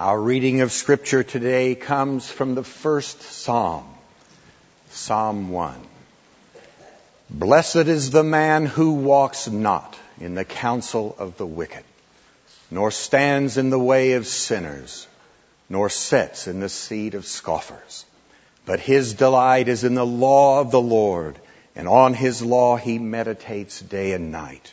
Our reading of Scripture today comes from the first Psalm, Psalm 1. Blessed is the man who walks not in the counsel of the wicked, nor stands in the way of sinners, nor sits in the seat of scoffers. But his delight is in the law of the Lord, and on his law he meditates day and night.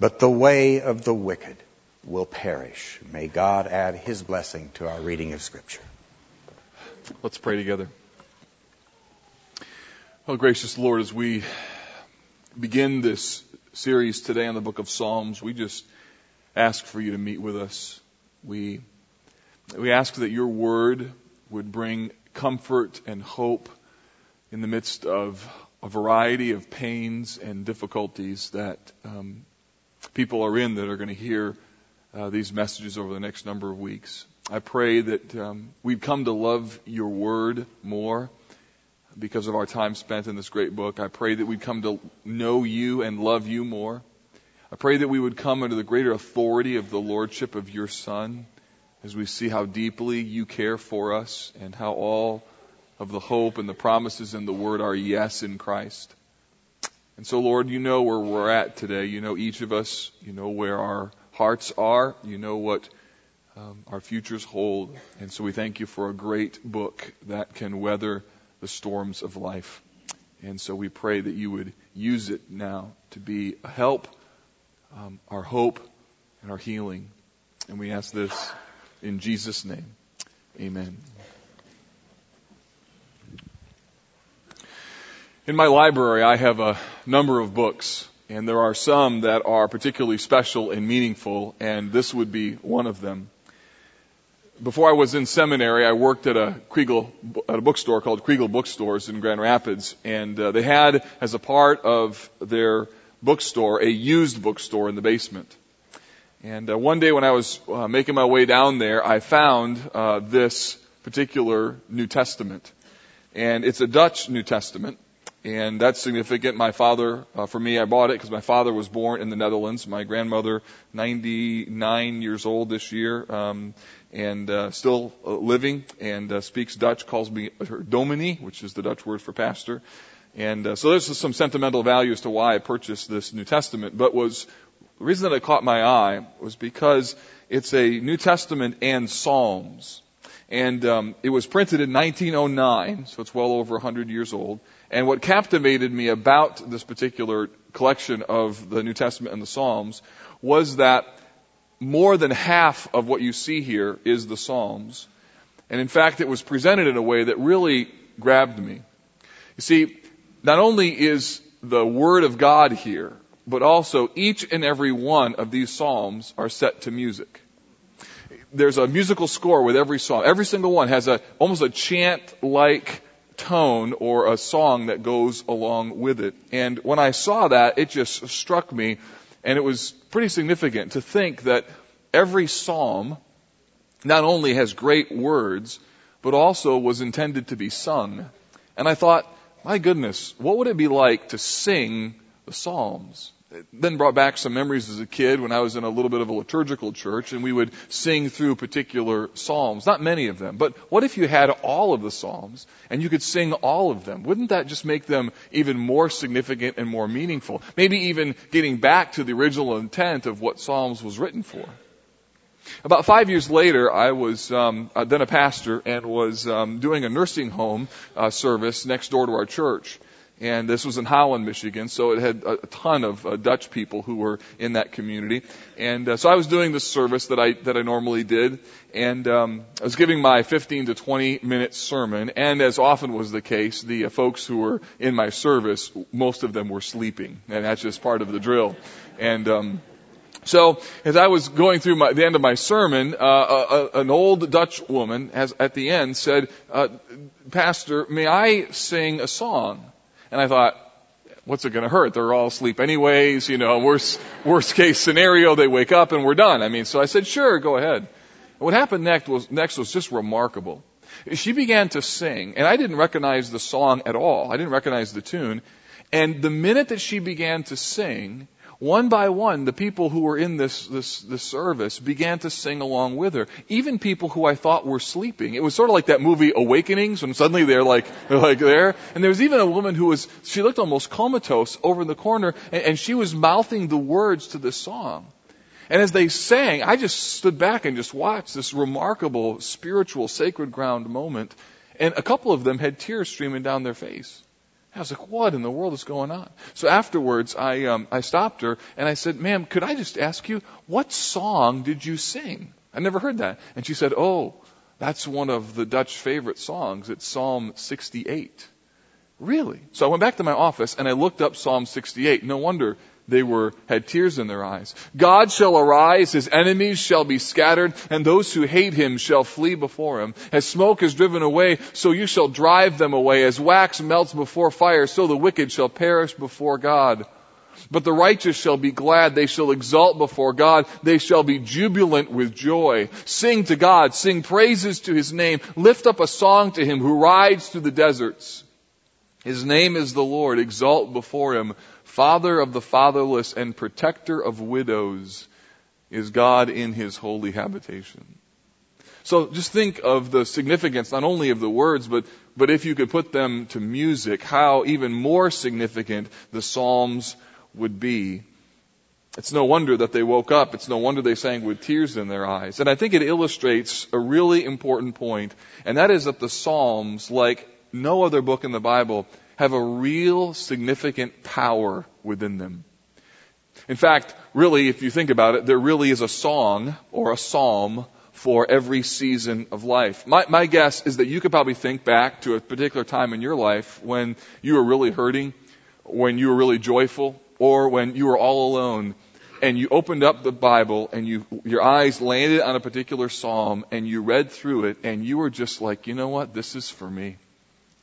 but the way of the wicked will perish. May God add his blessing to our reading of Scripture. Let's pray together. Oh, gracious Lord, as we begin this series today on the book of Psalms, we just ask for you to meet with us. We, we ask that your word would bring comfort and hope in the midst of a variety of pains and difficulties that um, people are in that are going to hear uh, these messages over the next number of weeks. I pray that um, we've come to love your word more because of our time spent in this great book. I pray that we'd come to know you and love you more. I pray that we would come under the greater authority of the lordship of your Son as we see how deeply you care for us and how all of the hope and the promises in the word are yes in Christ. And so, Lord, you know where we're at today. You know each of us. You know where our hearts are. You know what um, our futures hold. And so we thank you for a great book that can weather the storms of life. And so we pray that you would use it now to be a help, um, our hope, and our healing. And we ask this in Jesus' name. Amen. In my library, I have a number of books, and there are some that are particularly special and meaningful, and this would be one of them. Before I was in seminary, I worked at a Kregel, at a bookstore called Kregel Bookstores in Grand Rapids, and uh, they had, as a part of their bookstore, a used bookstore in the basement. And uh, one day when I was uh, making my way down there, I found uh, this particular New Testament. And it's a Dutch New Testament and that's significant. My father, uh, for me, I bought it because my father was born in the Netherlands. My grandmother, 99 years old this year, um, and uh, still uh, living, and uh, speaks Dutch. Calls me her dominee, which is the Dutch word for pastor. And uh, so there's some sentimental value as to why I purchased this New Testament. But was the reason that it caught my eye was because it's a New Testament and Psalms. And um, it was printed in 1909, so it's well over 100 years old. And what captivated me about this particular collection of the New Testament and the Psalms was that more than half of what you see here is the Psalms. And in fact, it was presented in a way that really grabbed me. You see, not only is the Word of God here, but also each and every one of these Psalms are set to music. There's a musical score with every psalm. Every single one has a, almost a chant-like tone or a song that goes along with it. And when I saw that, it just struck me, and it was pretty significant to think that every psalm not only has great words, but also was intended to be sung. And I thought, my goodness, what would it be like to sing the Psalms? It then brought back some memories as a kid when I was in a little bit of a liturgical church and we would sing through particular psalms. Not many of them, but what if you had all of the psalms and you could sing all of them? Wouldn't that just make them even more significant and more meaningful? Maybe even getting back to the original intent of what psalms was written for. About five years later, I was um, uh, then a pastor and was um, doing a nursing home uh, service next door to our church and this was in Holland, Michigan, so it had a ton of uh, Dutch people who were in that community. And uh, so I was doing this service that I that I normally did, and um, I was giving my 15 to 20 minute sermon. And as often was the case, the uh, folks who were in my service, most of them were sleeping, and that's just part of the drill. And um, So, as I was going through my, the end of my sermon, uh, a, a, an old Dutch woman has, at the end said, uh, Pastor, may I sing a song? And I thought, what's it going to hurt? They're all asleep anyways. You know, worst worst case scenario, they wake up and we're done. I mean, so I said, sure, go ahead. And What happened next was next was just remarkable. She began to sing, and I didn't recognize the song at all. I didn't recognize the tune. And the minute that she began to sing, one by one, the people who were in this, this, this service began to sing along with her. Even people who I thought were sleeping. It was sort of like that movie Awakenings when suddenly they're like, they're like there. And there was even a woman who was, she looked almost comatose over in the corner and, and she was mouthing the words to this song. And as they sang, I just stood back and just watched this remarkable spiritual sacred ground moment. And a couple of them had tears streaming down their face. I was like, what in the world is going on? So afterwards, I, um, I stopped her and I said, ma'am, could I just ask you, what song did you sing? I never heard that. And she said, oh, that's one of the Dutch favorite songs. It's Psalm 68. Really? So I went back to my office and I looked up Psalm 68. No wonder they were, had tears in their eyes. God shall arise, his enemies shall be scattered, and those who hate him shall flee before him. As smoke is driven away, so you shall drive them away. As wax melts before fire, so the wicked shall perish before God. But the righteous shall be glad. They shall exult before God. They shall be jubilant with joy. Sing to God. Sing praises to His name. Lift up a song to Him who rides through the deserts. His name is the Lord. Exalt before Him. Father of the fatherless and protector of widows is God in his holy habitation. So just think of the significance not only of the words, but, but if you could put them to music, how even more significant the Psalms would be. It's no wonder that they woke up. It's no wonder they sang with tears in their eyes. And I think it illustrates a really important point, and that is that the Psalms, like no other book in the Bible, have a real significant power within them. In fact, really, if you think about it, there really is a song or a psalm for every season of life. My, my guess is that you could probably think back to a particular time in your life when you were really hurting, when you were really joyful, or when you were all alone and you opened up the Bible and you, your eyes landed on a particular psalm and you read through it and you were just like, you know what? This is for me.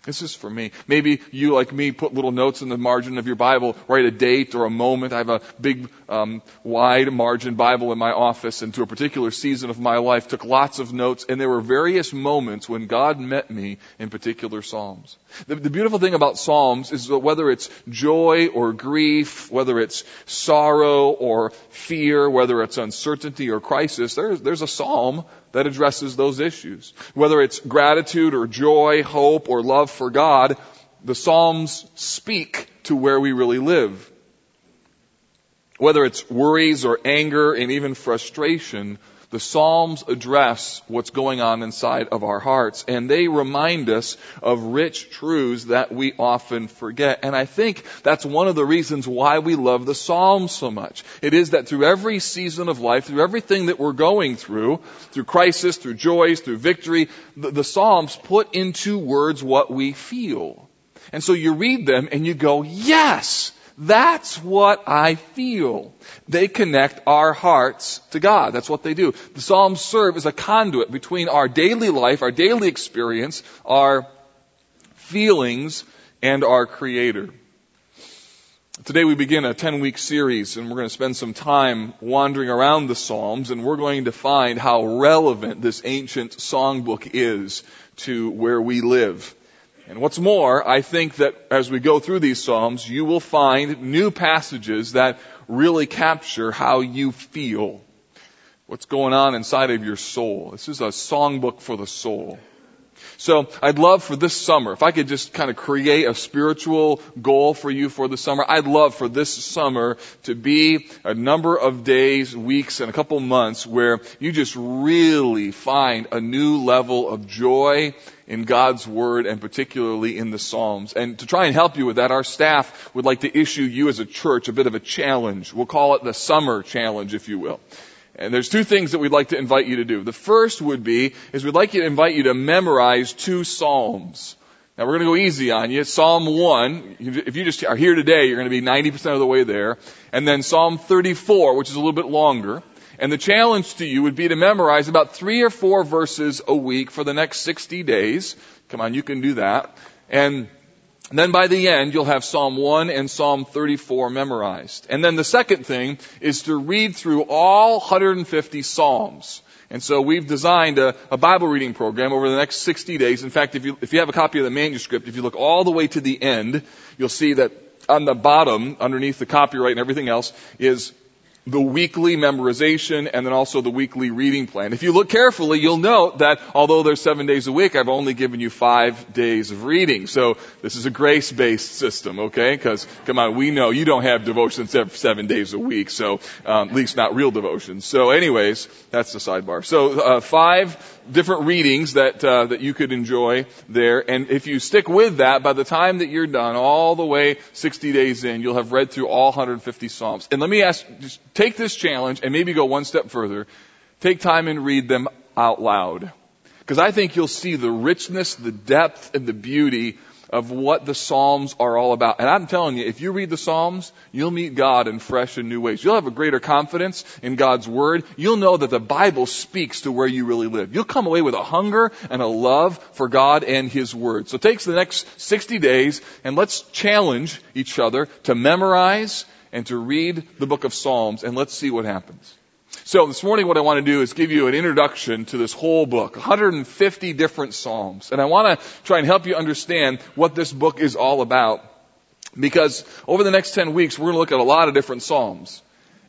This is for me. Maybe you, like me, put little notes in the margin of your Bible, write a date or a moment. I have a big, um, wide margin Bible in my office, and to a particular season of my life, took lots of notes, and there were various moments when God met me in particular Psalms. The, the beautiful thing about Psalms is that whether it's joy or grief, whether it's sorrow or fear, whether it's uncertainty or crisis, there's, there's a Psalm that addresses those issues. Whether it's gratitude or joy, hope or love for God, the Psalms speak to where we really live. Whether it's worries or anger and even frustration, the Psalms address what's going on inside of our hearts and they remind us of rich truths that we often forget. And I think that's one of the reasons why we love the Psalms so much. It is that through every season of life, through everything that we're going through, through crisis, through joys, through victory, the, the Psalms put into words what we feel. And so you read them and you go, yes! That's what I feel. They connect our hearts to God. That's what they do. The Psalms serve as a conduit between our daily life, our daily experience, our feelings, and our Creator. Today we begin a 10 week series and we're going to spend some time wandering around the Psalms and we're going to find how relevant this ancient songbook is to where we live. And what's more, I think that as we go through these Psalms, you will find new passages that really capture how you feel. What's going on inside of your soul. This is a songbook for the soul. So I'd love for this summer, if I could just kind of create a spiritual goal for you for the summer, I'd love for this summer to be a number of days, weeks, and a couple months where you just really find a new level of joy in God's Word and particularly in the Psalms. And to try and help you with that, our staff would like to issue you as a church a bit of a challenge. We'll call it the summer challenge, if you will. And there's two things that we'd like to invite you to do. The first would be, is we'd like you to invite you to memorize two Psalms. Now we're going to go easy on you. Psalm 1, if you just are here today, you're going to be 90% of the way there. And then Psalm 34, which is a little bit longer. And the challenge to you would be to memorize about three or four verses a week for the next 60 days. Come on, you can do that. And then by the end, you'll have Psalm 1 and Psalm 34 memorized. And then the second thing is to read through all 150 Psalms. And so we've designed a, a, Bible reading program over the next 60 days. In fact, if you, if you have a copy of the manuscript, if you look all the way to the end, you'll see that on the bottom, underneath the copyright and everything else, is the weekly memorization and then also the weekly reading plan. If you look carefully, you'll note that although there's seven days a week, I've only given you five days of reading. So this is a grace-based system, okay? Because come on, we know you don't have devotions seven days a week, so um, at least not real devotions. So, anyways, that's the sidebar. So uh, five different readings that uh, that you could enjoy there, and if you stick with that, by the time that you're done, all the way 60 days in, you'll have read through all 150 psalms. And let me ask, just take this challenge and maybe go one step further. Take time and read them out loud, because I think you'll see the richness, the depth, and the beauty of what the Psalms are all about. And I'm telling you, if you read the Psalms, you'll meet God in fresh and new ways. You'll have a greater confidence in God's Word. You'll know that the Bible speaks to where you really live. You'll come away with a hunger and a love for God and His Word. So take the next 60 days and let's challenge each other to memorize and to read the book of Psalms and let's see what happens. So this morning what I want to do is give you an introduction to this whole book, 150 different Psalms. And I want to try and help you understand what this book is all about. Because over the next 10 weeks, we're going to look at a lot of different Psalms.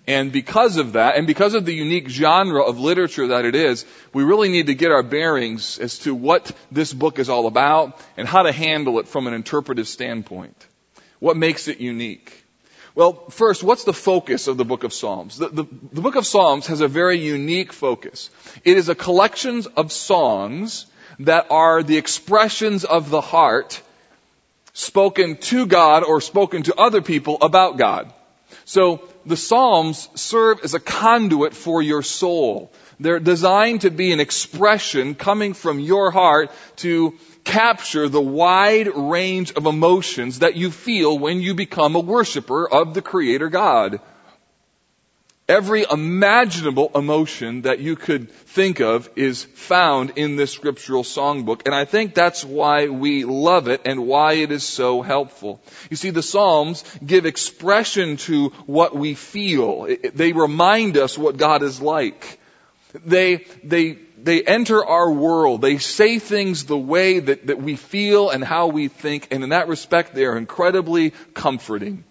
And because of that, and because of the unique genre of literature that it is, we really need to get our bearings as to what this book is all about and how to handle it from an interpretive standpoint. What makes it unique? Well, first, what's the focus of the book of Psalms? The, the, the, book of Psalms has a very unique focus. It is a collection of songs that are the expressions of the heart spoken to God or spoken to other people about God. So the Psalms serve as a conduit for your soul. They're designed to be an expression coming from your heart to capture the wide range of emotions that you feel when you become a worshiper of the Creator God. Every imaginable emotion that you could think of is found in this scriptural songbook. And I think that's why we love it and why it is so helpful. You see, the Psalms give expression to what we feel. They remind us what God is like. They, they they enter our world. They say things the way that, that we feel and how we think, and in that respect, they are incredibly comforting.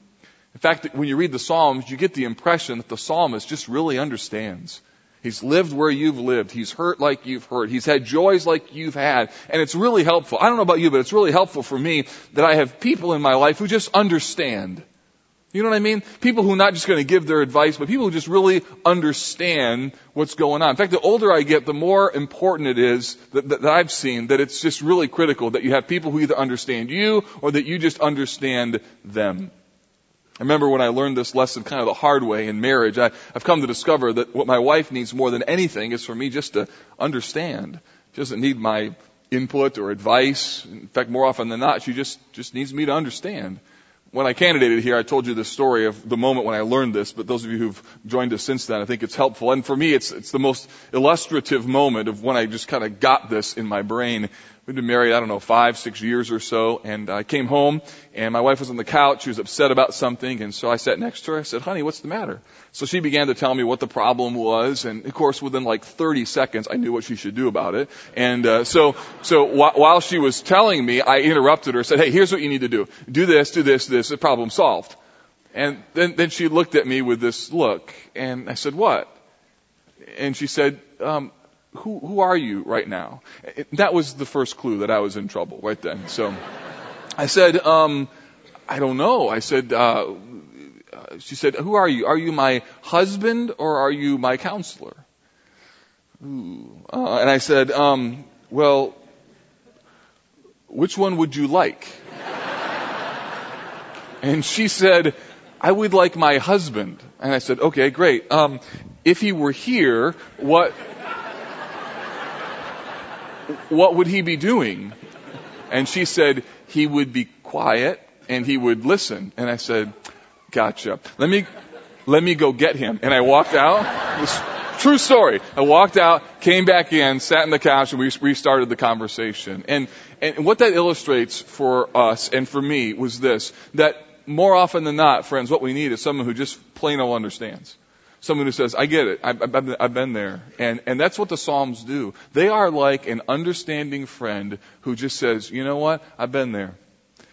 In fact, when you read the Psalms, you get the impression that the psalmist just really understands. He's lived where you've lived. He's hurt like you've hurt. He's had joys like you've had. And it's really helpful. I don't know about you, but it's really helpful for me that I have people in my life who just understand. You know what I mean? People who are not just going to give their advice, but people who just really understand what's going on. In fact, the older I get, the more important it is that, that, that, I've seen that it's just really critical that you have people who either understand you or that you just understand them. I remember when I learned this lesson kind of the hard way in marriage, I, I've come to discover that what my wife needs more than anything is for me just to understand. She doesn't need my input or advice. In fact, more often than not, she just, just needs me to understand when I candidated here, I told you the story of the moment when I learned this, but those of you who've joined us since then, I think it's helpful. And for me, it's, it's the most illustrative moment of when I just kind of got this in my brain. We'd been married, I don't know, five, six years or so, and I came home, and my wife was on the couch. She was upset about something, and so I sat next to her. I said, honey, what's the matter? So she began to tell me what the problem was, and of course, within like 30 seconds, I knew what she should do about it. And uh, so, so wh- while she was telling me, I interrupted her, said, hey, here's what you need to do. Do this, do this, this, the problem solved. And then, then she looked at me with this look, and I said, what? And she said, um, who, who are you right now? It, that was the first clue that I was in trouble right then. So I said, um, I don't know. I said, uh, she said, who are you? Are you my husband or are you my counselor? Ooh. Uh, and I said, um, well, which one would you like? and she said, I would like my husband. And I said, okay, great. Um, if he were here, what what would he be doing? And she said he would be quiet and he would listen. And I said, gotcha. Let me, let me go get him. And I walked out. True story. I walked out, came back in, sat in the couch, and we restarted the conversation. And, and what that illustrates for us and for me was this, that more often than not, friends, what we need is someone who just plain old understands. Someone who says, I get it. I've, I've, I've been there. And, and that's what the Psalms do. They are like an understanding friend who just says, you know what? I've been there.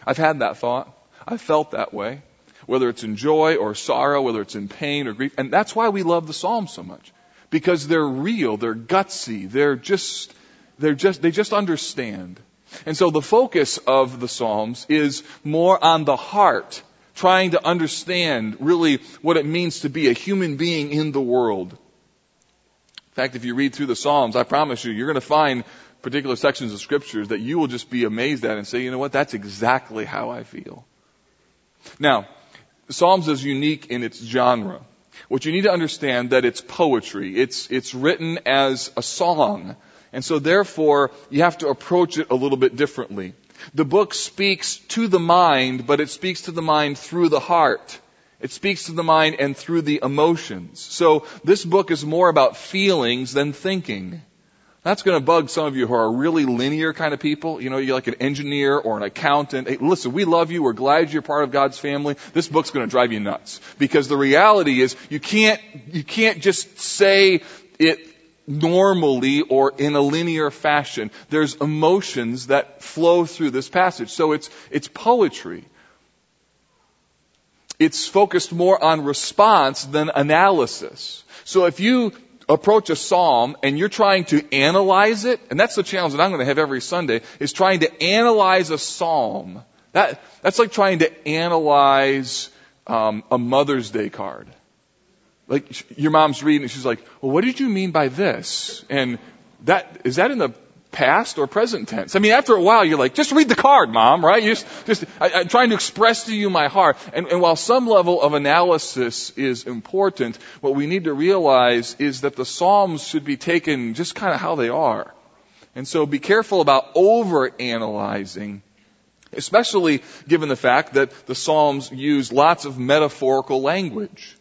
I've had that thought. I've felt that way. Whether it's in joy or sorrow, whether it's in pain or grief. And that's why we love the Psalms so much. Because they're real, they're gutsy, they're just, they're just, they just understand. And so the focus of the Psalms is more on the heart, trying to understand really what it means to be a human being in the world. In fact, if you read through the Psalms, I promise you, you're going to find particular sections of scriptures that you will just be amazed at and say, you know what, that's exactly how I feel. Now, Psalms is unique in its genre. What you need to understand that it's poetry. It's, it's written as a song. And so therefore, you have to approach it a little bit differently. The book speaks to the mind, but it speaks to the mind through the heart. It speaks to the mind and through the emotions. So this book is more about feelings than thinking. That's going to bug some of you who are really linear kind of people. You know, you're like an engineer or an accountant. Hey, listen, we love you. We're glad you're part of God's family. This book's going to drive you nuts because the reality is you can't, you can't just say it normally or in a linear fashion. There's emotions that flow through this passage. So it's, it's poetry. It's focused more on response than analysis. So if you approach a psalm and you're trying to analyze it, and that's the challenge that I'm going to have every Sunday, is trying to analyze a psalm. That, that's like trying to analyze um, a Mother's Day card. Like your mom's reading, and she's like, "Well, what did you mean by this?" And that is that in the past or present tense. I mean, after a while, you're like, just read the card, mom, right? You just, just I, am trying to express to you my heart. And, and while some level of analysis is important, what we need to realize is that the Psalms should be taken just kind of how they are. And so be careful about over analyzing especially given the fact that the Psalms use lots of metaphorical language.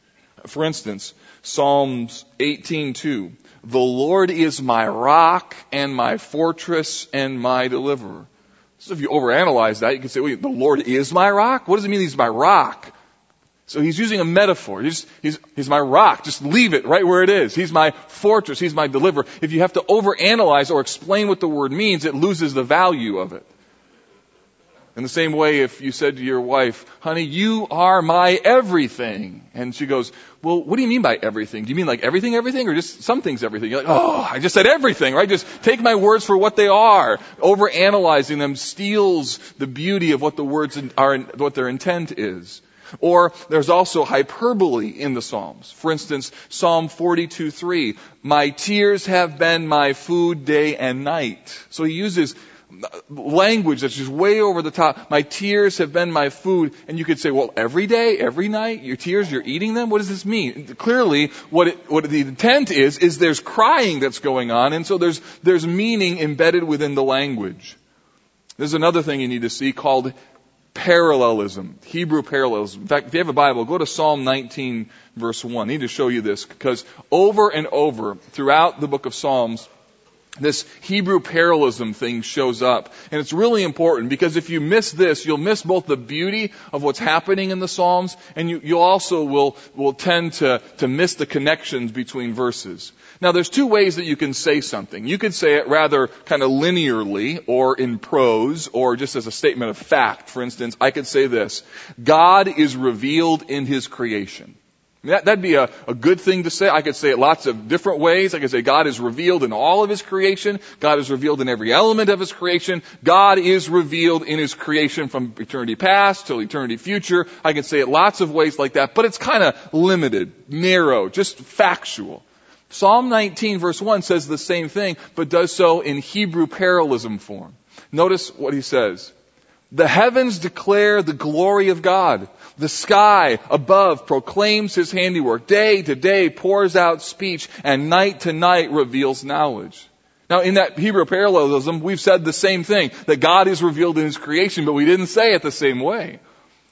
For instance, Psalms 18:2 the Lord is my rock and my fortress and my deliverer. So if you overanalyze that, you can say, wait, the Lord is my rock? What does it mean he's my rock? So he's using a metaphor. He's, he's, he's my rock. Just leave it right where it is. He's my fortress. He's my deliverer. If you have to overanalyze or explain what the word means, it loses the value of it. In the same way, if you said to your wife, honey, you are my everything. And she goes, well, what do you mean by everything? Do you mean like everything, everything, or just some things, everything? You're like, oh, I just said everything, right? Just take my words for what they are. Overanalyzing them steals the beauty of what the words are, what their intent is. Or there's also hyperbole in the Psalms. For instance, Psalm 42:3, my tears have been my food day and night. So he uses language that's just way over the top. My tears have been my food. And you could say, well, every day, every night, your tears, you're eating them? What does this mean? Clearly, what, it, what the intent is, is there's crying that's going on, and so there's, there's meaning embedded within the language. There's another thing you need to see called parallelism, Hebrew parallelism. In fact, if you have a Bible, go to Psalm 19 verse 1. I need to show you this because over and over throughout the book of Psalms, this Hebrew parallelism thing shows up. And it's really important because if you miss this, you'll miss both the beauty of what's happening in the Psalms and you, you also will, will tend to, to miss the connections between verses. Now there's two ways that you can say something. You could say it rather kind of linearly or in prose or just as a statement of fact. For instance, I could say this. God is revealed in His creation. That, would be a, a good thing to say. I could say it lots of different ways. I could say God is revealed in all of His creation. God is revealed in every element of His creation. God is revealed in His creation from eternity past till eternity future. I could say it lots of ways like that, but it's kind of limited, narrow, just factual. Psalm 19 verse 1 says the same thing, but does so in Hebrew parallelism form. Notice what he says. The heavens declare the glory of God. The sky above proclaims his handiwork. Day to day pours out speech and night to night reveals knowledge. Now, in that Hebrew parallelism, we've said the same thing, that God is revealed in His creation, but we didn't say it the same way.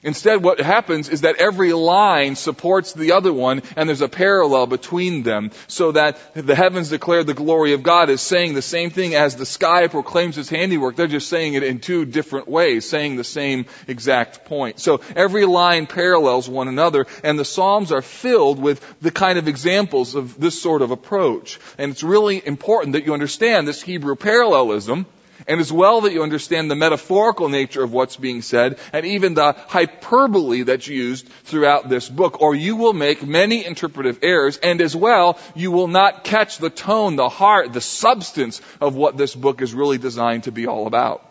Instead, what happens is that every line supports the other one, and there's a parallel between them, so that the heavens declare the glory of God is saying the same thing as the sky proclaims His handiwork. They're just saying it in two different ways, saying the same exact point. So every line parallels one another, and the Psalms are filled with the kind of examples of this sort of approach. And it's really important that you understand this Hebrew parallelism, and as well that you understand the metaphorical nature of what's being said and even the hyperbole that's used throughout this book, or you will make many interpretive errors, and as well, you will not catch the tone, the heart, the substance of what this book is really designed to be all about.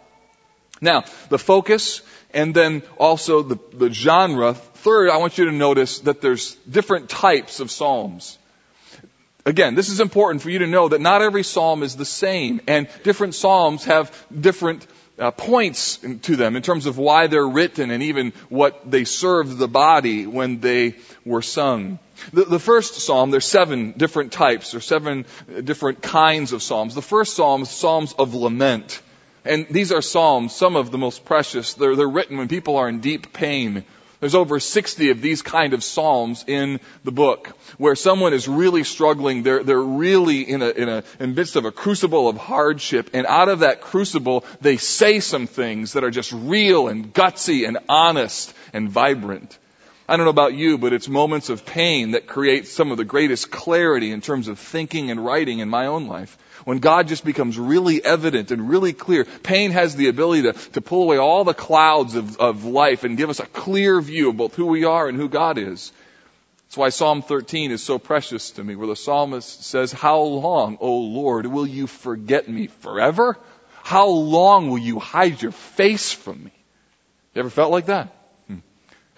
Now, the focus and then also the, the genre. Third, I want you to notice that there's different types of psalms. Again, this is important for you to know that not every psalm is the same, and different psalms have different uh, points to them in terms of why they're written and even what they served the body when they were sung. The, the first psalm, there's seven different types, or seven different kinds of psalms. The first psalm is psalms of lament. And these are psalms, some of the most precious. They're, they're written when people are in deep pain there's over 60 of these kind of psalms in the book where someone is really struggling. They're, they're really in a, in a, in midst of a crucible of hardship. And out of that crucible, they say some things that are just real and gutsy and honest and vibrant. I don't know about you, but it's moments of pain that create some of the greatest clarity in terms of thinking and writing in my own life. When God just becomes really evident and really clear, pain has the ability to, to pull away all the clouds of, of life and give us a clear view of both who we are and who God is. That's why Psalm 13 is so precious to me, where the psalmist says, How long, O Lord, will you forget me forever? How long will you hide your face from me? You ever felt like that?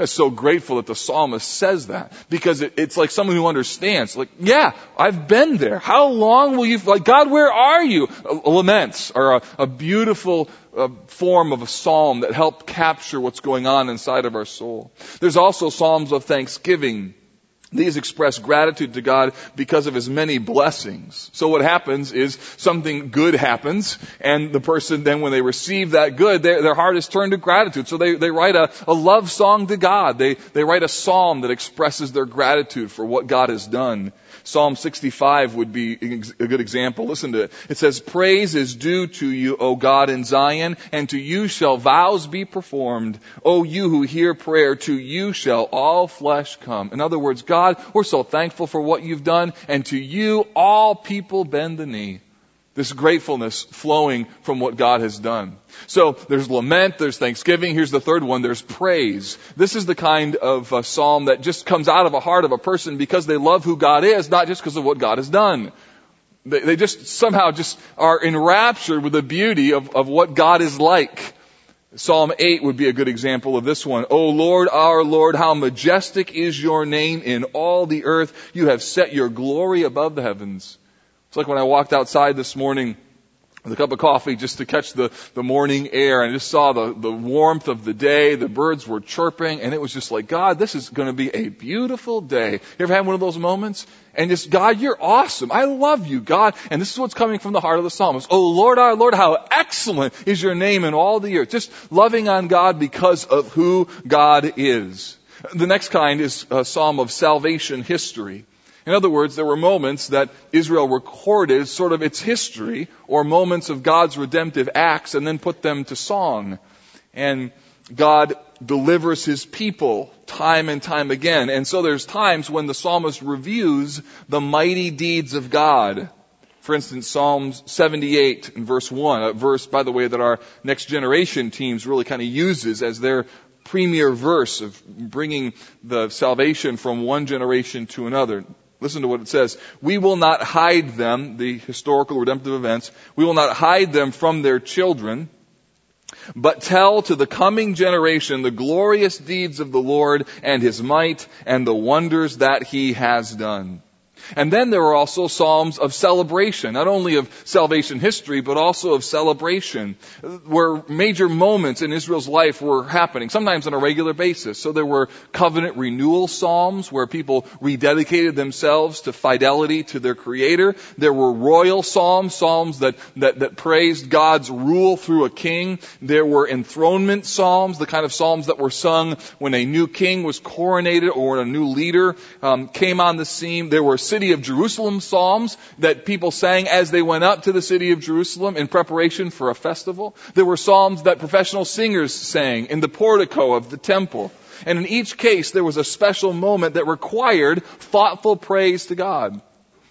So grateful that the psalmist says that because it, it's like someone who understands. Like, yeah, I've been there. How long will you, like, God, where are you? Uh, laments are a, a beautiful uh, form of a psalm that help capture what's going on inside of our soul. There's also psalms of thanksgiving these express gratitude to God because of His many blessings. So what happens is something good happens, and the person then when they receive that good, their, their heart is turned to gratitude. So they, they write a, a love song to God. They, they write a psalm that expresses their gratitude for what God has done. Psalm 65 would be a good example. Listen to it. It says, Praise is due to you, O God in Zion, and to you shall vows be performed. O you who hear prayer, to you shall all flesh come. In other words, God, we're so thankful for what you've done, and to you all people bend the knee. This gratefulness flowing from what God has done. So there's lament, there's thanksgiving. Here's the third one, there's praise. This is the kind of uh, psalm that just comes out of a heart of a person because they love who God is, not just because of what God has done. They, they just somehow just are enraptured with the beauty of, of what God is like. Psalm 8 would be a good example of this one. O Lord, our Lord, how majestic is your name in all the earth. You have set your glory above the heavens. It's like when I walked outside this morning with a cup of coffee just to catch the, the morning air and I just saw the, the warmth of the day. The birds were chirping and it was just like, God, this is going to be a beautiful day. You ever had one of those moments? And just, God, you're awesome. I love you, God. And this is what's coming from the heart of the psalmist. Oh Lord, our Lord, how excellent is your name in all the earth. Just loving on God because of who God is. The next kind is a psalm of salvation history. In other words, there were moments that Israel recorded sort of its history or moments of God's redemptive acts and then put them to song. And God delivers his people time and time again. And so there's times when the psalmist reviews the mighty deeds of God. For instance, Psalms 78 in verse 1, a verse, by the way, that our next generation teams really kind of uses as their premier verse of bringing the salvation from one generation to another. Listen to what it says. We will not hide them, the historical redemptive events, we will not hide them from their children, but tell to the coming generation the glorious deeds of the Lord and his might and the wonders that he has done. And then there are also psalms of celebration, not only of salvation history, but also of celebration, where major moments in Israel's life were happening, sometimes on a regular basis. So there were covenant renewal psalms where people rededicated themselves to fidelity to their creator. There were royal psalms, psalms that, that, that praised God's rule through a king. There were enthronement psalms, the kind of psalms that were sung when a new king was coronated or when a new leader um, came on the scene. There were city of Jerusalem psalms that people sang as they went up to the city of Jerusalem in preparation for a festival. There were psalms that professional singers sang in the portico of the temple. And in each case, there was a special moment that required thoughtful praise to God.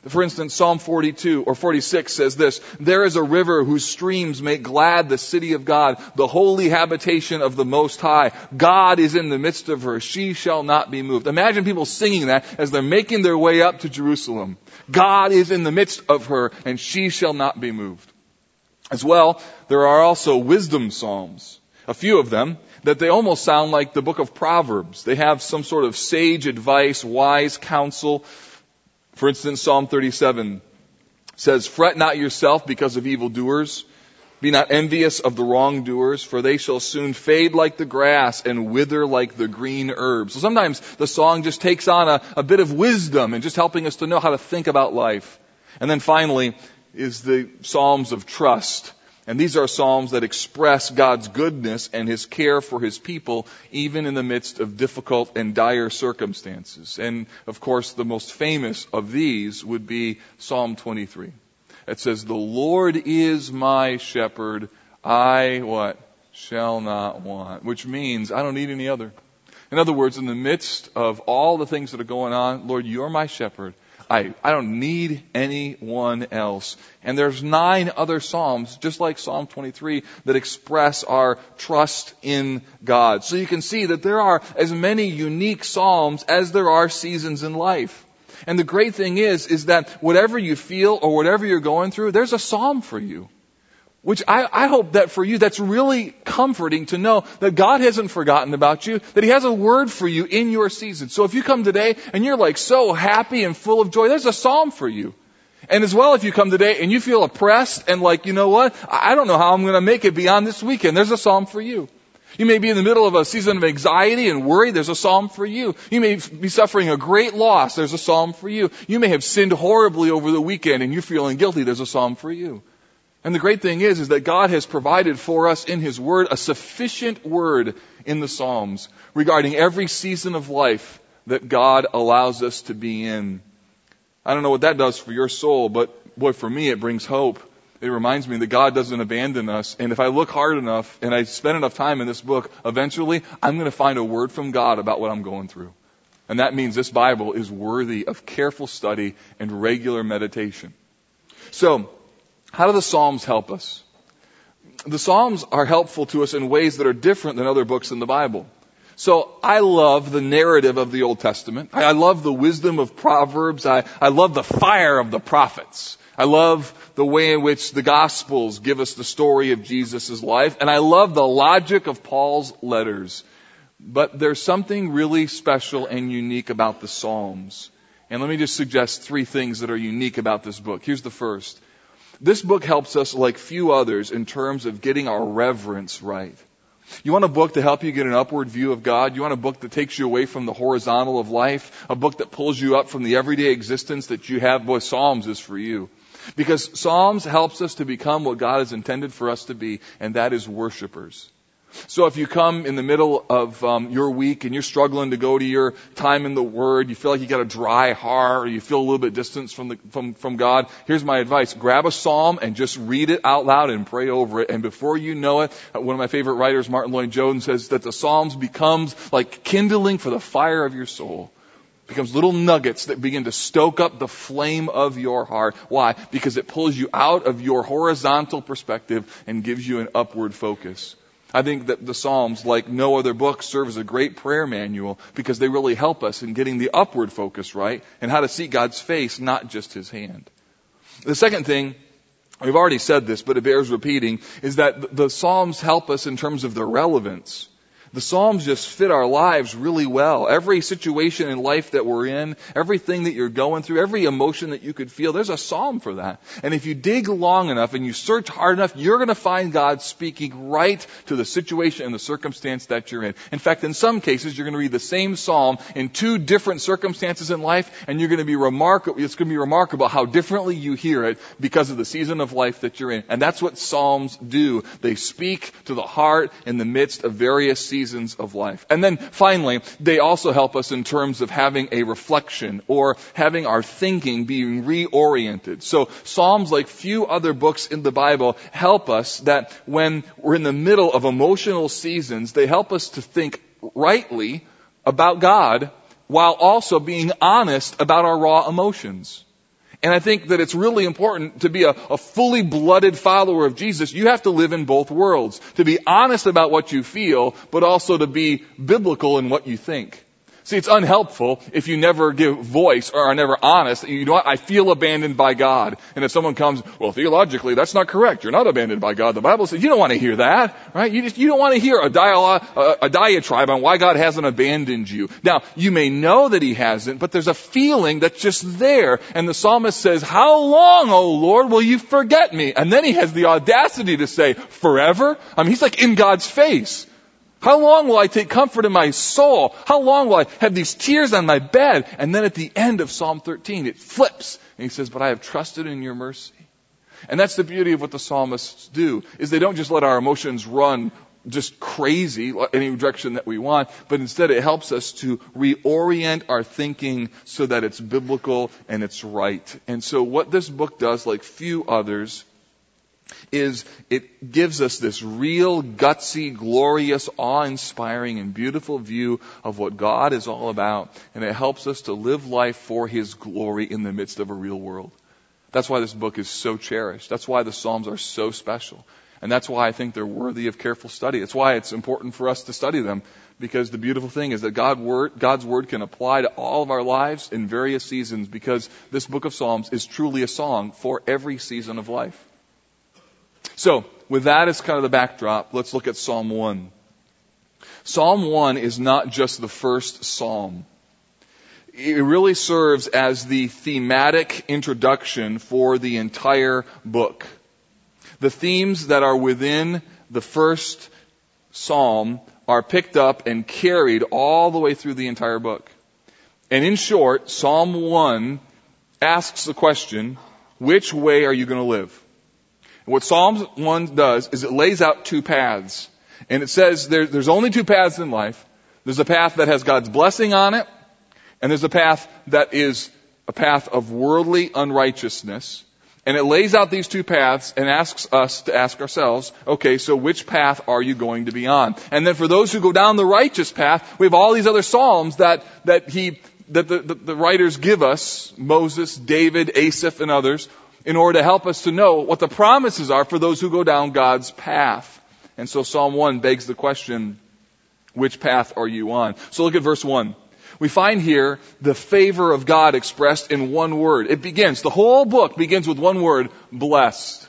For instance, Psalm 42 or 46 says this, There is a river whose streams make glad the city of God, the holy habitation of the Most High. God is in the midst of her. She shall not be moved. Imagine people singing that as they're making their way up to Jerusalem. God is in the midst of her and she shall not be moved. As well, there are also wisdom psalms. A few of them that they almost sound like the book of Proverbs. They have some sort of sage advice, wise counsel, for instance, Psalm 37 says, Fret not yourself because of evildoers. Be not envious of the wrongdoers, for they shall soon fade like the grass and wither like the green herbs. So sometimes the song just takes on a, a bit of wisdom and just helping us to know how to think about life. And then finally is the Psalms of trust. And these are Psalms that express God's goodness and His care for His people, even in the midst of difficult and dire circumstances. And of course, the most famous of these would be Psalm 23. It says, The Lord is my shepherd. I, what? Shall not want. Which means I don't need any other. In other words, in the midst of all the things that are going on, Lord, you're my shepherd. I, I don't need anyone else. And there's nine other Psalms, just like Psalm 23, that express our trust in God. So you can see that there are as many unique Psalms as there are seasons in life. And the great thing is, is that whatever you feel or whatever you're going through, there's a Psalm for you. Which I, I, hope that for you, that's really comforting to know that God hasn't forgotten about you, that He has a word for you in your season. So if you come today and you're like so happy and full of joy, there's a psalm for you. And as well, if you come today and you feel oppressed and like, you know what, I don't know how I'm going to make it beyond this weekend, there's a psalm for you. You may be in the middle of a season of anxiety and worry. There's a psalm for you. You may be suffering a great loss. There's a psalm for you. You may have sinned horribly over the weekend and you're feeling guilty. There's a psalm for you. And the great thing is, is that God has provided for us in His Word a sufficient word in the Psalms regarding every season of life that God allows us to be in. I don't know what that does for your soul, but boy, for me, it brings hope. It reminds me that God doesn't abandon us. And if I look hard enough and I spend enough time in this book, eventually I'm going to find a word from God about what I'm going through. And that means this Bible is worthy of careful study and regular meditation. So, how do the Psalms help us? The Psalms are helpful to us in ways that are different than other books in the Bible. So I love the narrative of the Old Testament. I love the wisdom of Proverbs. I, I love the fire of the prophets. I love the way in which the Gospels give us the story of Jesus' life. And I love the logic of Paul's letters. But there's something really special and unique about the Psalms. And let me just suggest three things that are unique about this book. Here's the first. This book helps us like few others in terms of getting our reverence right. You want a book to help you get an upward view of God? You want a book that takes you away from the horizontal of life? A book that pulls you up from the everyday existence that you have? Boy, Psalms is for you. Because Psalms helps us to become what God has intended for us to be, and that is worshipers. So if you come in the middle of um, your week and you're struggling to go to your time in the Word, you feel like you got a dry heart, or you feel a little bit distance from the from from God. Here's my advice: grab a psalm and just read it out loud and pray over it. And before you know it, uh, one of my favorite writers, Martyn Lloyd-Jones, says that the Psalms becomes like kindling for the fire of your soul. becomes little nuggets that begin to stoke up the flame of your heart. Why? Because it pulls you out of your horizontal perspective and gives you an upward focus. I think that the Psalms, like no other book, serve as a great prayer manual because they really help us in getting the upward focus right and how to see God's face, not just His hand. The second thing, we've already said this, but it bears repeating, is that the Psalms help us in terms of their relevance. The Psalms just fit our lives really well. Every situation in life that we're in, everything that you're going through, every emotion that you could feel, there's a Psalm for that. And if you dig long enough and you search hard enough, you're going to find God speaking right to the situation and the circumstance that you're in. In fact, in some cases, you're going to read the same Psalm in two different circumstances in life, and you're going to be remarkable, it's going to be remarkable how differently you hear it because of the season of life that you're in. And that's what Psalms do. They speak to the heart in the midst of various seasons seasons of life. And then finally, they also help us in terms of having a reflection or having our thinking being reoriented. So Psalms, like few other books in the Bible, help us that when we're in the middle of emotional seasons, they help us to think rightly about God while also being honest about our raw emotions. And I think that it's really important to be a, a, fully blooded follower of Jesus. You have to live in both worlds. To be honest about what you feel, but also to be biblical in what you think. See, it's unhelpful if you never give voice or are never honest. You know what? I feel abandoned by God. And if someone comes, well, theologically, that's not correct. You're not abandoned by God. The Bible says you don't want to hear that, right? You just, you don't want to hear a dialogue, uh, a, a diatribe on why God hasn't abandoned you. Now, you may know that He hasn't, but there's a feeling that's just there. And the psalmist says, how long, O Lord, will you forget me? And then he has the audacity to say, forever? I mean, he's like in God's face. How long will I take comfort in my soul? How long will I have these tears on my bed? And then at the end of Psalm 13, it flips and he says, but I have trusted in your mercy. And that's the beauty of what the psalmists do, is they don't just let our emotions run just crazy, any direction that we want, but instead it helps us to reorient our thinking so that it's biblical and it's right. And so what this book does, like few others, is it gives us this real gutsy, glorious, awe-inspiring and beautiful view of what God is all about. And it helps us to live life for His glory in the midst of a real world. That's why this book is so cherished. That's why the Psalms are so special. And that's why I think they're worthy of careful study. It's why it's important for us to study them. Because the beautiful thing is that God word, God's Word can apply to all of our lives in various seasons because this book of Psalms is truly a song for every season of life. So, with that as kind of the backdrop, let's look at Psalm 1. Psalm 1 is not just the first psalm. It really serves as the thematic introduction for the entire book. The themes that are within the first psalm are picked up and carried all the way through the entire book. And in short, Psalm 1 asks the question, which way are you going to live? What Psalms 1 does is it lays out two paths. And it says there, there's only two paths in life. There's a path that has God's blessing on it, and there's a path that is a path of worldly unrighteousness. And it lays out these two paths and asks us to ask ourselves, okay, so which path are you going to be on? And then for those who go down the righteous path, we have all these other Psalms that, that he, that the, the, the writers give us, Moses, David, Asaph, and others, in order to help us to know what the promises are for those who go down God's path. And so Psalm 1 begs the question, which path are you on? So look at verse 1. We find here the favor of God expressed in one word. It begins, the whole book begins with one word, blessed.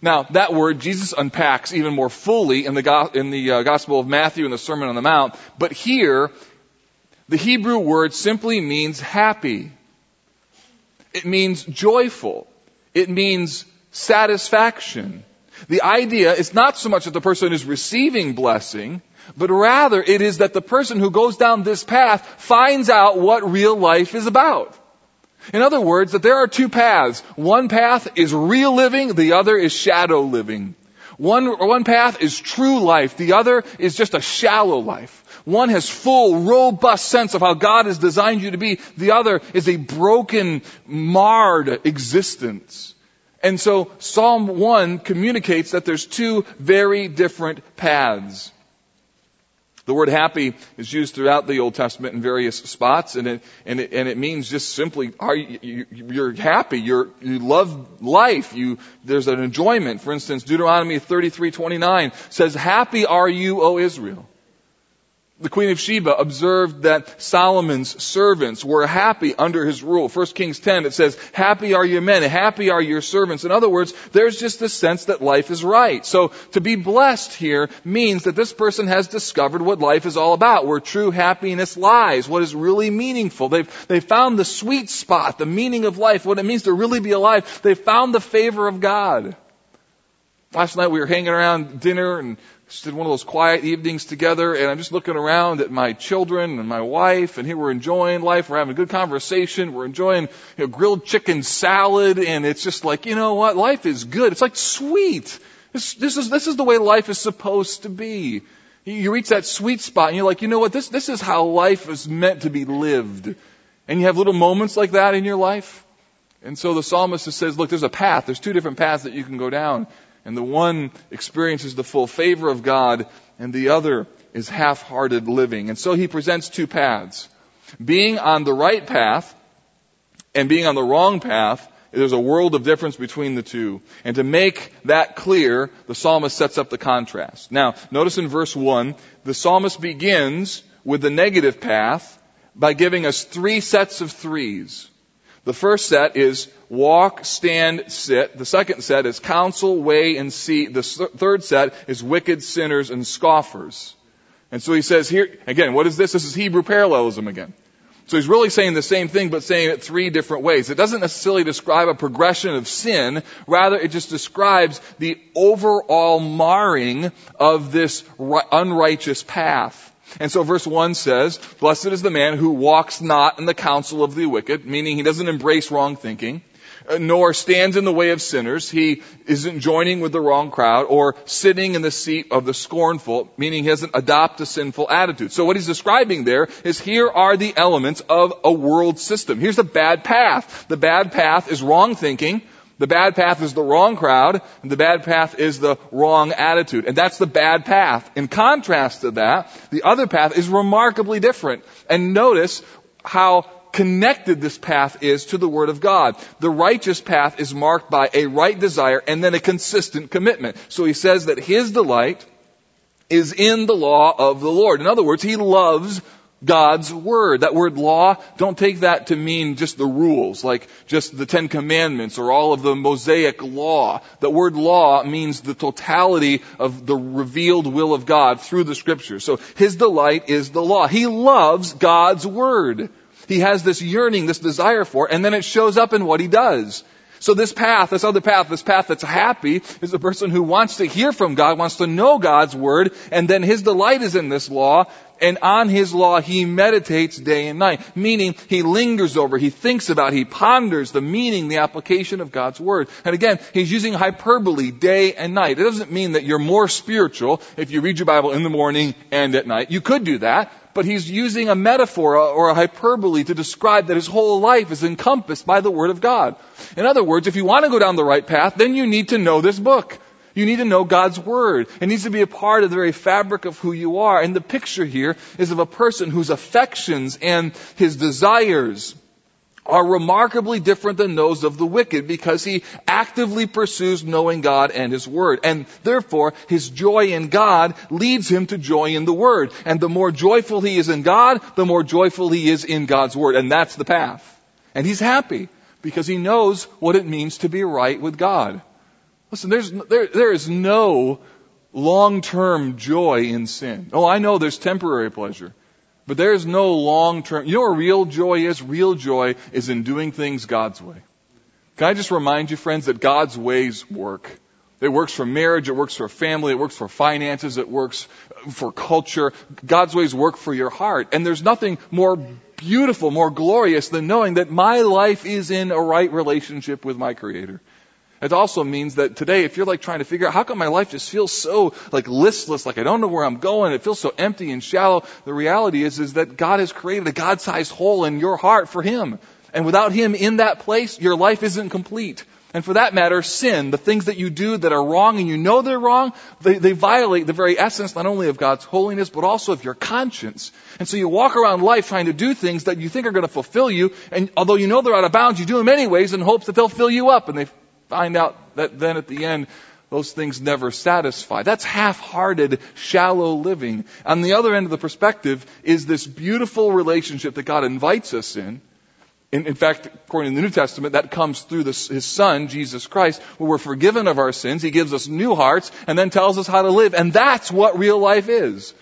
Now, that word Jesus unpacks even more fully in the, in the uh, Gospel of Matthew and the Sermon on the Mount, but here, the Hebrew word simply means happy. It means joyful. It means satisfaction. The idea is not so much that the person is receiving blessing, but rather it is that the person who goes down this path finds out what real life is about. In other words, that there are two paths. One path is real living, the other is shadow living. One, one path is true life, the other is just a shallow life. One has full, robust sense of how God has designed you to be. The other is a broken, marred existence. And so Psalm 1 communicates that there's two very different paths. The word happy is used throughout the Old Testament in various spots, and it, and it, and it means just simply, are you, you're happy, you're, you love life, you, there's an enjoyment. For instance, Deuteronomy 33:29 says, happy are you, O Israel. The Queen of Sheba observed that Solomon's servants were happy under his rule. 1 Kings 10, it says, happy are your men, happy are your servants. In other words, there's just a sense that life is right. So to be blessed here means that this person has discovered what life is all about, where true happiness lies, what is really meaningful. They've, they've found the sweet spot, the meaning of life, what it means to really be alive. They've found the favor of God. Last night we were hanging around dinner and just did one of those quiet evenings together, and I'm just looking around at my children and my wife, and here we're enjoying life. We're having a good conversation. We're enjoying you know, grilled chicken salad, and it's just like, you know what? Life is good. It's like sweet. This, this is this is the way life is supposed to be. You, you reach that sweet spot, and you're like, you know what? This this is how life is meant to be lived. And you have little moments like that in your life. And so the psalmist says, look, there's a path. There's two different paths that you can go down. And the one experiences the full favor of God, and the other is half-hearted living. And so he presents two paths. Being on the right path and being on the wrong path, there's a world of difference between the two. And to make that clear, the psalmist sets up the contrast. Now, notice in verse 1, the psalmist begins with the negative path by giving us three sets of threes. The first set is walk, stand, sit. The second set is counsel, way, and see. The third set is wicked sinners and scoffers. And so he says here, again, what is this? This is Hebrew parallelism again. So he's really saying the same thing, but saying it three different ways. It doesn't necessarily describe a progression of sin. Rather, it just describes the overall marring of this unrighteous path. And so verse 1 says, Blessed is the man who walks not in the counsel of the wicked, meaning he doesn't embrace wrong thinking, uh, nor stands in the way of sinners. He isn't joining with the wrong crowd, or sitting in the seat of the scornful, meaning he doesn't adopt a sinful attitude. So what he's describing there is here are the elements of a world system. Here's the bad path. The bad path is wrong thinking, the bad path is the wrong crowd, and the bad path is the wrong attitude. And that's the bad path. In contrast to that, the other path is remarkably different. And notice how connected this path is to the Word of God. The righteous path is marked by a right desire and then a consistent commitment. So he says that his delight is in the law of the Lord. In other words, he loves God's Word. That word law, don't take that to mean just the rules, like just the Ten Commandments or all of the Mosaic law. The word law means the totality of the revealed will of God through the Scriptures. So His delight is the law. He loves God's Word. He has this yearning, this desire for it, and then it shows up in what He does. So this path, this other path, this path that's happy is a person who wants to hear from God, wants to know God's Word, and then his delight is in this law, and on his law he meditates day and night. Meaning, he lingers over, he thinks about, he ponders the meaning, the application of God's Word. And again, he's using hyperbole day and night. It doesn't mean that you're more spiritual if you read your Bible in the morning and at night. You could do that, but he's using a metaphor or a hyperbole to describe that his whole life is encompassed by the Word of God. In other words, if you want to go down the right path, then you need to know this book. You need to know God's Word. It needs to be a part of the very fabric of who you are. And the picture here is of a person whose affections and his desires are remarkably different than those of the wicked because he actively pursues knowing God and His Word. And therefore, his joy in God leads him to joy in the Word. And the more joyful he is in God, the more joyful he is in God's Word. And that's the path. And he's happy because he knows what it means to be right with God. Listen, there's, there, there is no long-term joy in sin. Oh, I know there's temporary pleasure. But there is no long term. You know what real joy is? Real joy is in doing things God's way. Can I just remind you, friends, that God's ways work? It works for marriage, it works for family, it works for finances, it works for culture. God's ways work for your heart. And there's nothing more beautiful, more glorious than knowing that my life is in a right relationship with my Creator. It also means that today, if you're like trying to figure out how come my life just feels so like listless, like I don't know where I'm going, it feels so empty and shallow, the reality is, is that God has created a God-sized hole in your heart for Him. And without Him in that place, your life isn't complete. And for that matter, sin, the things that you do that are wrong and you know they're wrong, they, they violate the very essence not only of God's holiness, but also of your conscience. And so you walk around life trying to do things that you think are going to fulfill you, and although you know they're out of bounds, you do them anyways in hopes that they'll fill you up, and they find out that then at the end, those things never satisfy. That's half-hearted, shallow living. On the other end of the perspective is this beautiful relationship that God invites us in. In, in fact, according to the New Testament, that comes through His Son, Jesus Christ, where we're forgiven of our sins. He gives us new hearts and then tells us how to live. And that's what real life is.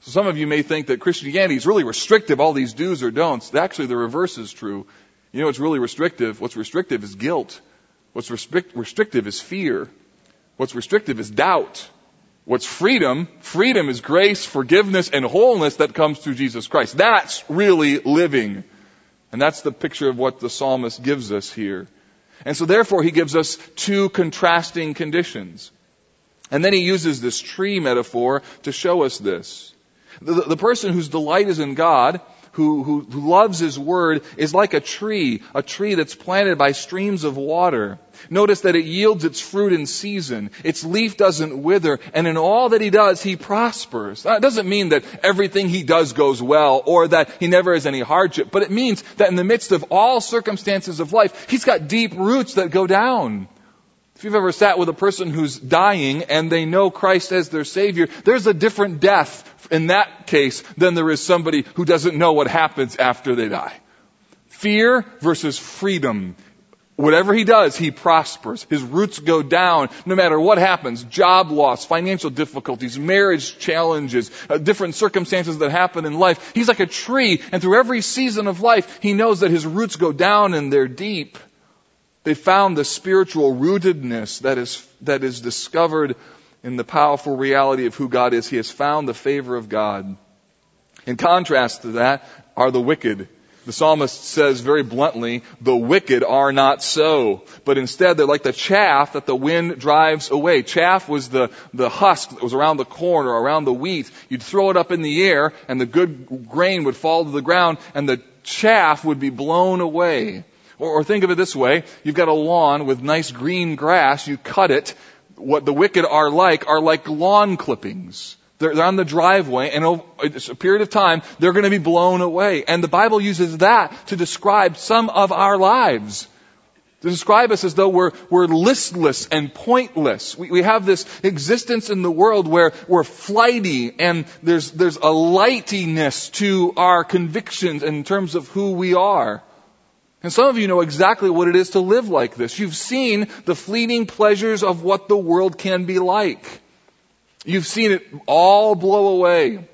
So some of you may think that Christianity is really restrictive, all these do's or don'ts. Actually, the reverse is true. You know what's really restrictive? What's restrictive is guilt. What's restrict, restrictive is fear. What's restrictive is doubt. What's freedom? Freedom is grace, forgiveness, and wholeness that comes through Jesus Christ. That's really living. And that's the picture of what the psalmist gives us here. And so therefore he gives us two contrasting conditions. And then he uses this tree metaphor to show us this. The, the person whose delight is in God who, who, loves His Word is like a tree, a tree that's planted by streams of water. Notice that it yields its fruit in season. Its leaf doesn't wither, and in all that he does, he prospers. That doesn't mean that everything he does goes well, or that he never has any hardship, but it means that in the midst of all circumstances of life, he's got deep roots that go down. If you've ever sat with a person who's dying and they know Christ as their Savior, there's a different death in that case than there is somebody who doesn't know what happens after they die. Fear versus freedom. Whatever he does, he prospers. His roots go down no matter what happens. Job loss, financial difficulties, marriage challenges, uh, different circumstances that happen in life. He's like a tree and through every season of life, he knows that his roots go down and they're deep. They found the spiritual rootedness that is, that is discovered in the powerful reality of who God is. He has found the favor of God. In contrast to that are the wicked. The psalmist says very bluntly, the wicked are not so, but instead they're like the chaff that the wind drives away. Chaff was the, the husk that was around the corn or around the wheat. You'd throw it up in the air and the good grain would fall to the ground and the chaff would be blown away. Or, or think of it this way, you've got a lawn with nice green grass, you cut it, what the wicked are like are like lawn clippings. They're, they're on the driveway and over a period of time, they're going to be blown away. And the Bible uses that to describe some of our lives. To describe us as though we're, we're listless and pointless. We, we have this existence in the world where we're flighty and there's, there's a lightiness to our convictions in terms of who we are. And some of you know exactly what it is to live like this. You've seen the fleeting pleasures of what the world can be like. You've seen it all blow away.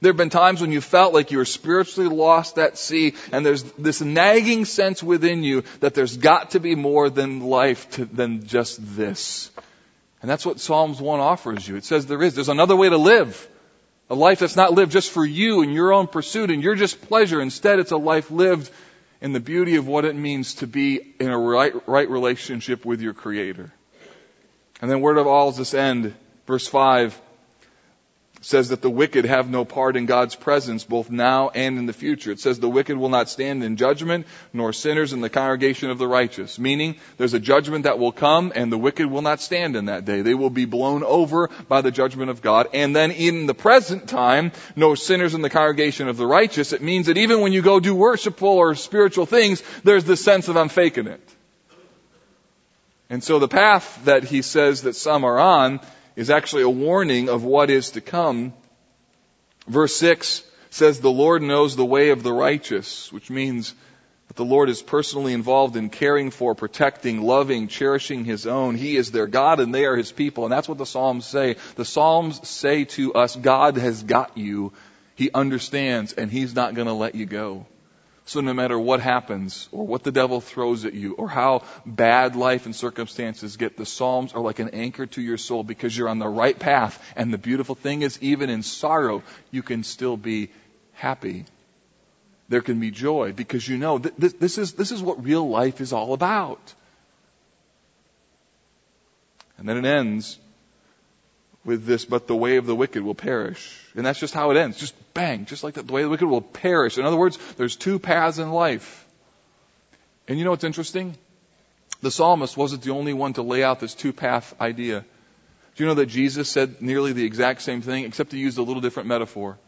There have been times when you felt like you were spiritually lost at sea, and there's this nagging sense within you that there's got to be more than life to, than just this. And that's what Psalms 1 offers you. It says there is. There's another way to live. A life that's not lived just for you and your own pursuit and your just pleasure. Instead, it's a life lived in the beauty of what it means to be in a right, right relationship with your Creator. And then where does all this end? Verse 5 says that the wicked have no part in God's presence both now and in the future. It says the wicked will not stand in judgment, nor sinners in the congregation of the righteous. Meaning, there's a judgment that will come, and the wicked will not stand in that day. They will be blown over by the judgment of God. And then in the present time, no sinners in the congregation of the righteous. It means that even when you go do worshipful or spiritual things, there's this sense of I'm faking it. And so the path that he says that some are on is actually a warning of what is to come. Verse 6 says, The Lord knows the way of the righteous, which means that the Lord is personally involved in caring for, protecting, loving, cherishing His own. He is their God and they are His people. And that's what the Psalms say. The Psalms say to us, God has got you. He understands and He's not going to let you go. So no matter what happens, or what the devil throws at you, or how bad life and circumstances get, the Psalms are like an anchor to your soul because you're on the right path. And the beautiful thing is, even in sorrow, you can still be happy. There can be joy because you know th- this, is, this is what real life is all about. And then it ends with this, but the way of the wicked will perish. And that's just how it ends. Just bang, just like that. The way of the wicked will perish. In other words, there's two paths in life. And you know what's interesting? The psalmist wasn't the only one to lay out this two path idea. Do you know that Jesus said nearly the exact same thing, except he used a little different metaphor?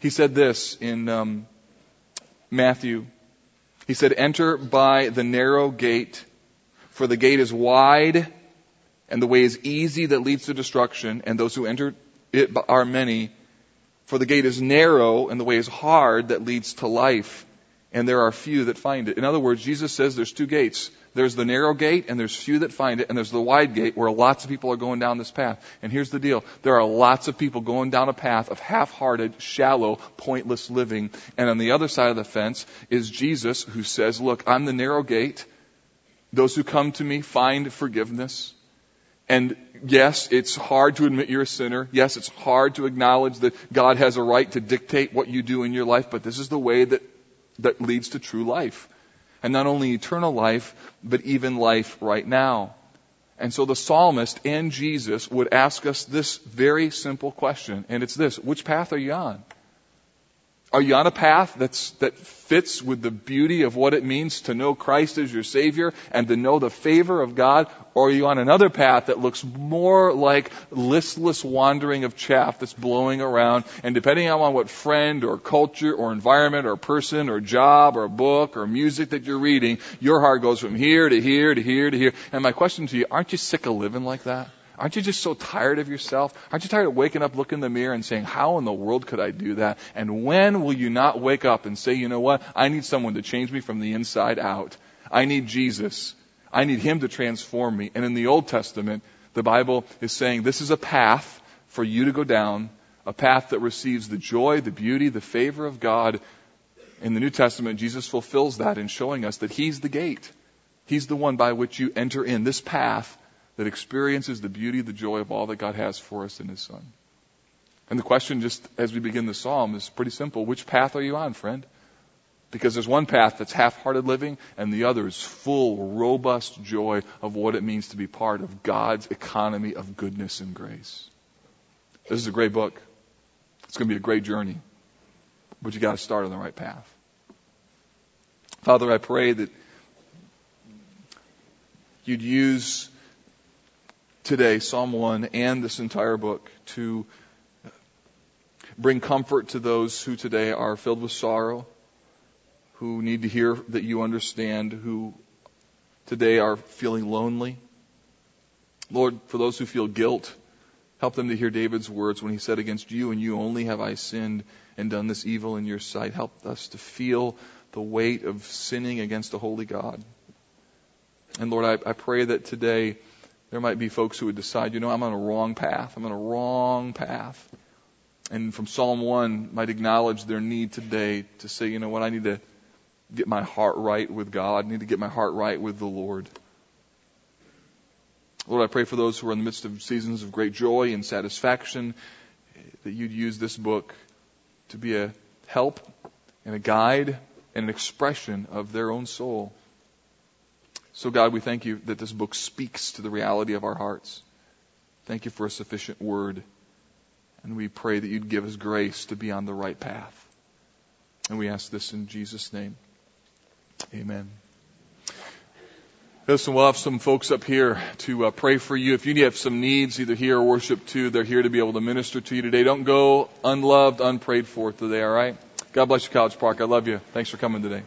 He said this in um, Matthew. He said, Enter by the narrow gate, for the gate is wide And the way is easy that leads to destruction, and those who enter it are many. For the gate is narrow, and the way is hard that leads to life, and there are few that find it. In other words, Jesus says there's two gates. There's the narrow gate, and there's few that find it, and there's the wide gate where lots of people are going down this path. And here's the deal. There are lots of people going down a path of half-hearted, shallow, pointless living. And on the other side of the fence is Jesus who says, look, I'm the narrow gate. Those who come to me find forgiveness. And yes, it's hard to admit you're a sinner. Yes, it's hard to acknowledge that God has a right to dictate what you do in your life, but this is the way that, that leads to true life and not only eternal life, but even life right now. And so the psalmist and Jesus would ask us this very simple question, and it's this, which path are you on? Are you on a path that's, that fits with the beauty of what it means to know Christ as your Savior and to know the favor of God? Or are you on another path that looks more like listless wandering of chaff that's blowing around? And depending on what friend or culture or environment or person or job or book or music that you're reading, your heart goes from here to here to here to here. And my question to you, aren't you sick of living like that? Aren't you just so tired of yourself? Aren't you tired of waking up, looking in the mirror and saying, how in the world could I do that? And when will you not wake up and say, you know what? I need someone to change me from the inside out. I need Jesus. I need Him to transform me. And in the Old Testament, the Bible is saying this is a path for you to go down, a path that receives the joy, the beauty, the favor of God. In the New Testament, Jesus fulfills that in showing us that He's the gate. He's the one by which you enter in this path that experiences the beauty, the joy of all that God has for us in His Son. And the question, just as we begin the psalm, is pretty simple. Which path are you on, friend? Because there's one path that's half hearted living, and the other is full, robust joy of what it means to be part of God's economy of goodness and grace. This is a great book. It's going to be a great journey. But you got to start on the right path. Father, I pray that you'd use today, Psalm 1 and this entire book, to bring comfort to those who today are filled with sorrow, who need to hear that you understand, who today are feeling lonely. Lord, for those who feel guilt, help them to hear David's words when he said, Against you and you only have I sinned and done this evil in your sight. Help us to feel the weight of sinning against a holy God. And Lord, I, I pray that today, there might be folks who would decide, you know, I'm on a wrong path. I'm on a wrong path. And from Psalm 1 might acknowledge their need today to say, you know what, I need to get my heart right with God. I need to get my heart right with the Lord. Lord, I pray for those who are in the midst of seasons of great joy and satisfaction that you'd use this book to be a help and a guide and an expression of their own soul. So, God, we thank you that this book speaks to the reality of our hearts. Thank you for a sufficient word. And we pray that you'd give us grace to be on the right path. And we ask this in Jesus' name. Amen. Listen, we'll have some folks up here to uh, pray for you. If you have some needs, either here or worship too, they're here to be able to minister to you today. Don't go unloved, unprayed for today, all right? God bless you, College Park. I love you. Thanks for coming today.